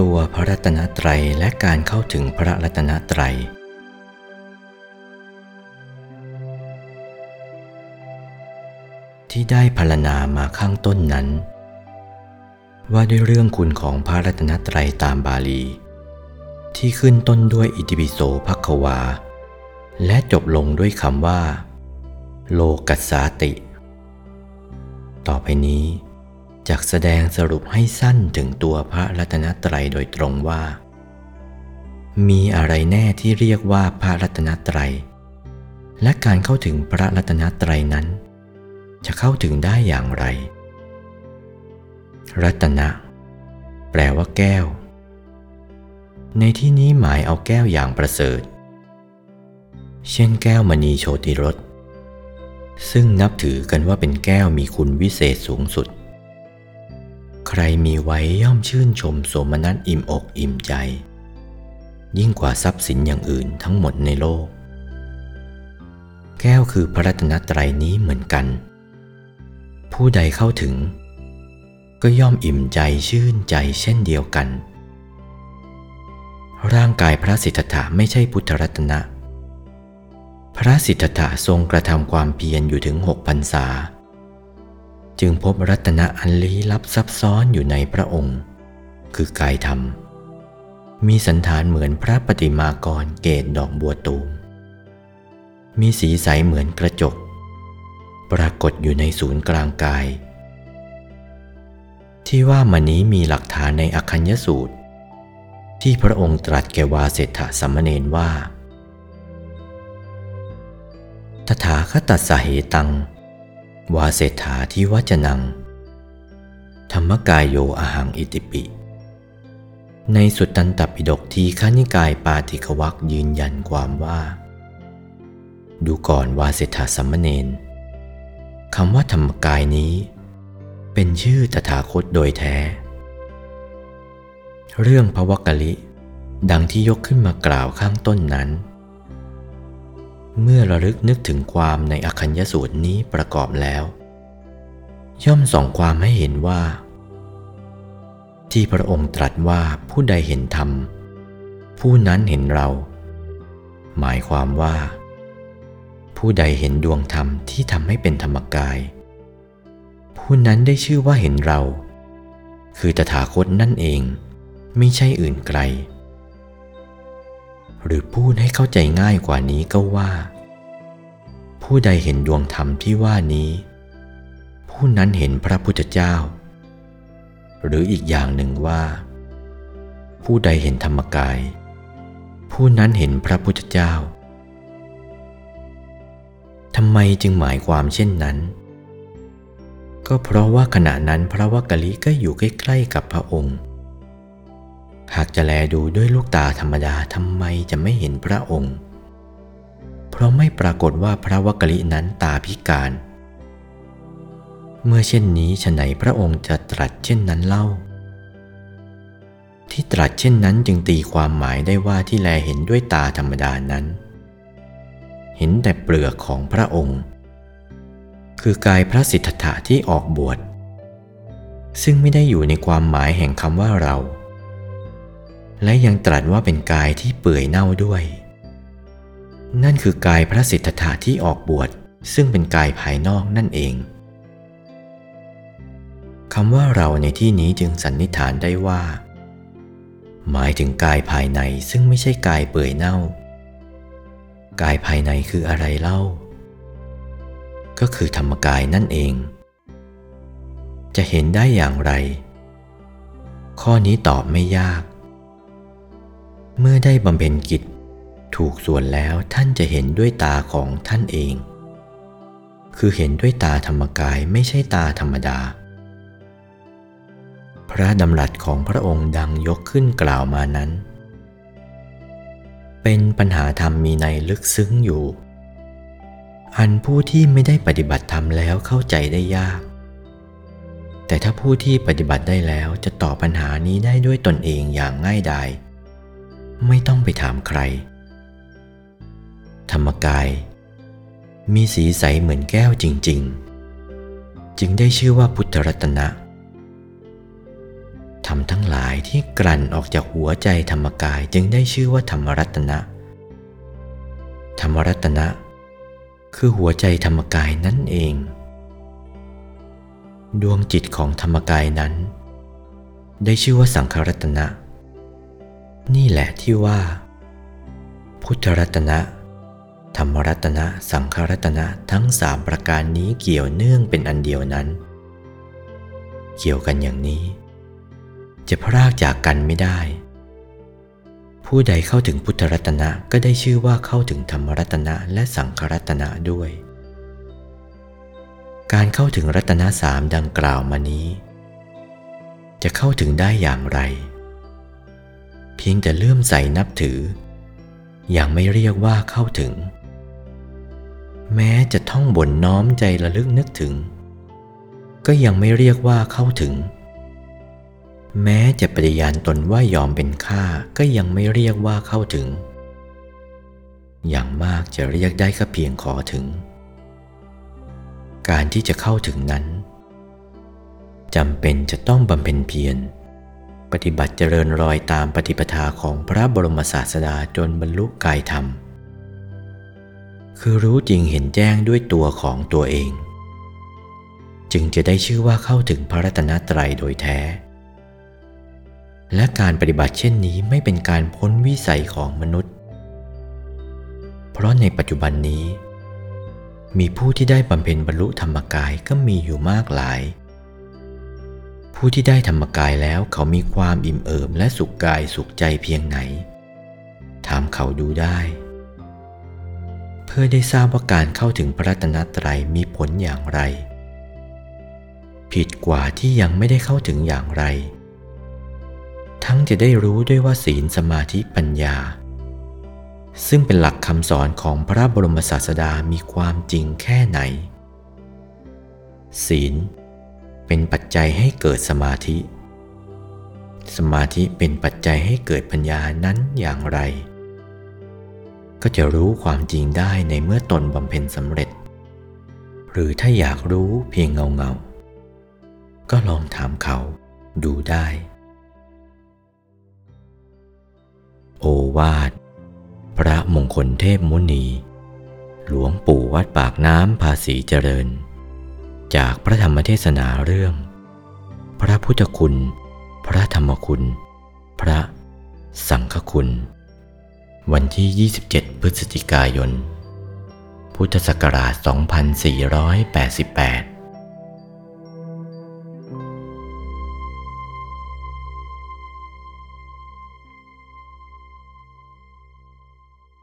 ตัวพระรัตนตรัยและการเข้าถึงพระรัตนตรัย ที่ได้พรรณนามาข้างต้นนั้น ว่าด้วยเรื่องคุณของพระรัตนตรัยตามบาลี ที่ขึ้นต้นด้วยอิติปิโสภัควา และจบลงด้วยคำว่า โลกัสสาติ ต่อไปนี้ จากแสดงสรุปให้สั้นถึงตัวพระรัตนตรัยโดยตรงว่า มีอะไรแน่ที่เรียกว่าพระรัตนตรัย และการเข้าถึงพระรัตนตรัยนั้น จะเข้าถึงได้อย่างไร รัตนะ แปลว่าแก้ว ในที่นี้หมายเอาแก้วอย่างประเสริฐ เช่นแก้วมณีโชติรสซึ่งนับถือกันว่าเป็นแก้วมีคุณวิเศษสูงสุด ใครมีไว้ย่อมชื่นชมโสมนัสอิ่มอกอิ่มใจ ยิ่งกว่าทรัพย์สินอย่างอื่นทั้งหมดในโลก แก้วคือพระรัตนตรัยนี้เหมือนกัน ผู้ใดเข้าถึง ก็ย่อมอิ่มใจชื่นใจเช่นเดียวกัน ร่างกายพระสิทธัตถะไม่ใช่พุทธรัตนะ พระสิทธัตถะทรงกระทำความเพียรอยู่ถึงหกพรรษา จึงพบรัตนะอันลี้ลับซับซ้อนอยู่ในพระองค์ คือกายธรรม มีสันฐานเหมือนพระปฏิมากรเกตดอกบัวตูม มีสีใสเหมือนกระจก ปรากฏอยู่ในศูนย์กลางกาย ที่ว่ามานี้มีหลักฐานในอคัญญสูตร ที่พระองค์ตรัสแก่วาเศรษฐสัมมเนนว่า ตถาคตัสสะเหตัง วาเศรษฐาที่วัจนัง ธรรมกายโยอหังอิติปิ ในสุตตันตปิฎกทีฆนิกายปาติกวักยืนยันความว่า ดูก่อนวาเศรษฐาสัมมเนนคำว่าธรรมกายนี้ เป็นชื่อตถาคตโดยแท้ เรื่องพระวกกลิดังที่ยกขึ้นมากล่าวข้างต้นนั้น เมื่อระลึกนึกถึงความในอคัญญสูตรนี้ประกอบแล้ว ย่อมส่องความให้เห็นว่า ที่พระองค์ตรัสว่าผู้ใดเห็นธรรม ผู้นั้นเห็นเรา หมายความว่า ผู้ใดเห็นดวงธรรมที่ทำให้เป็นธรรมกาย ผู้นั้นได้ชื่อว่าเห็นเรา คือตถาคตนั่นเองไม่ใช่อื่นไกล หรือพูดให้เข้าใจง่ายกว่านี้ก็ว่า ผู้ใดเห็นดวงธรรมที่ว่านี้ ผู้นั้นเห็นพระพุทธเจ้า หรืออีกอย่างหนึ่งว่า ผู้ใดเห็นธรรมกาย ผู้นั้นเห็นพระพุทธเจ้าทำไมจึงหมายความเช่นนั้น ก็เพราะว่าขณะนั้นพระวักกะลิก็อยู่ใกล้ๆกับพระองค์ หากจะแลดูด้วยลูกตาธรรมดาทำไมจะไม่เห็นพระองค์ เพราะไม่ปรากฏว่าพระวกลินั้นตาพิการ เมื่อเช่นนี้ฉไหนพระองค์จะตรัสเช่นนั้นเล่า ที่ตรัสเช่นนั้นจึงตีความหมายได้ว่าที่แลเห็นด้วยตาธรรมดานั้น เห็นแต่เปลือกของพระองค์ คือกายพระสิทธะที่ออกบวชซึ่งไม่ได้อยู่ในความหมายแห่งคำว่าเรา และยังตรัสว่าเป็นกายที่เปื่อยเน่าด้วย นั่นคือกายพระสิทธัตถะที่ออกบวชซึ่งเป็นกายภายนอกนั่นเองคำว่าเราในที่นี้จึงสันนิษฐานได้ว่า หมายถึงกายภายในซึ่งไม่ใช่กายเปื่อยเน่า กายภายในคืออะไรเล่า ก็คือธรรมกายนั่นเอง จะเห็นได้อย่างไร ข้อนี้ตอบไม่ยาก เมื่อได้บำเพ็ญกิจ ถูกส่วนแล้วท่านจะเห็นด้วยตาของท่านเอง คือเห็นด้วยตาธรรมกายไม่ใช่ตาธรรมดา พระดำรัสของพระองค์ดังยกขึ้นกล่าวมานั้น เป็นปัญหาธรรมมีในลึกซึ้งอยู่ อันผู้ที่ไม่ได้ปฏิบัติธรรมแล้วเข้าใจได้ยาก แต่ถ้าผู้ที่ปฏิบัติได้แล้วจะตอบปัญหานี้ได้ด้วยตนเองอย่างง่ายดาย ไม่ต้องไปถามใคร ธรรมกาย มีสีใสเหมือนแก้วจริง ๆ จึงได้ชื่อว่าพุทธรัตนะธรรมทั้งหลายที่กลั่นออกจากหัวใจธรรมกายจึงได้ชื่อว่าธรรมรัตนะ ธรรมรัตนะ คือหัวใจธรรมกายนั่นเอง ดวงจิตของธรรมกายนั้น ได้ชื่อว่าสังขรัตนะ นี่แหละที่ว่า พุทธรัตนะ ธรรมรัตนะสังขรัตนะทั้งสามประการนี้เกี่ยวเนื่องเป็นอันเดียวนั้น เกี่ยวกันอย่างนี้ จะพรากจากกันไม่ได้ ผู้ใดเข้าถึงพุทธรัตนะก็ได้ชื่อว่าเข้าถึงธรรมรัตนะและสังขรัตนะด้วย การเข้าถึงรัตนะสามดังกล่าวมานี้ จะเข้าถึงได้อย่างไร พียงแต่เลื่อมใสนับถือยังไม่เรียกว่าเข้าถึง แม้จะท่องบ่นน้อมใจระลึกนึกถึง ก็ยังไม่เรียกว่าเข้าถึง แม้จะปฏิญาณตนว่ายอมเป็นข้าก็ยังไม่เรียกว่าเข้าถึง อย่างมากจะเรียกได้ก็เพียงขอถึง การที่จะเข้าถึงนั้นจำเป็นจะต้องบำเพ็ญเพียร ปฏิบัติเจริญรอยตามปฏิปทาของพระบรมศาสดาจนบรรลุกายธรรม คือรู้จริงเห็นแจ้งด้วยตัวของตัวเอง จึงจะได้ชื่อว่าเข้าถึงพระรัตนตรัยโดยแท้ และการปฏิบัติเช่นนี้ไม่เป็นการพ้นวิสัยของมนุษย์ เพราะในปัจจุบันนี้ มีผู้ที่ได้บำเพ็ญบรรลุธรรมกายก็มีอยู่มากหลาย ผู้ที่ได้ธรรมกายแล้วเขามีความอิ่มเอิบและสุขกายสุขใจเพียงไหน ถามเขาดูได้ เพื่อได้ทราบว่าการเข้าถึงพระรัตนตรัยมีผลอย่างไร ผิดกว่าที่ยังไม่ได้เข้าถึงอย่างไร ทั้งจะได้รู้ด้วยว่าศีลสมาธิปัญญา ซึ่งเป็นหลักคำสอนของพระบรมศาสดามีความจริงแค่ไหนศีล เป็นปัจจัยให้เกิดสมาธิ สมาธิเป็นปัจจัยให้เกิดปัญญานั้นอย่างไร ก็จะรู้ความจริงได้ในเมื่อตนบำเพ็ญสำเร็จ หรือถ้าอยากรู้เพียงเงาเงาๆก็ลองถามเขาดูได้ โอวาท พระมงคลเทพมุนี หลวงปู่วัดปากน้ำภาษีเจริญ จากพระธรรมเทศนาเรื่อง พระพุทธคุณ พระธรรมคุณ พระสังฆคุณ วันที่ 27 พฤศจิกายน พุทธศักราช 2488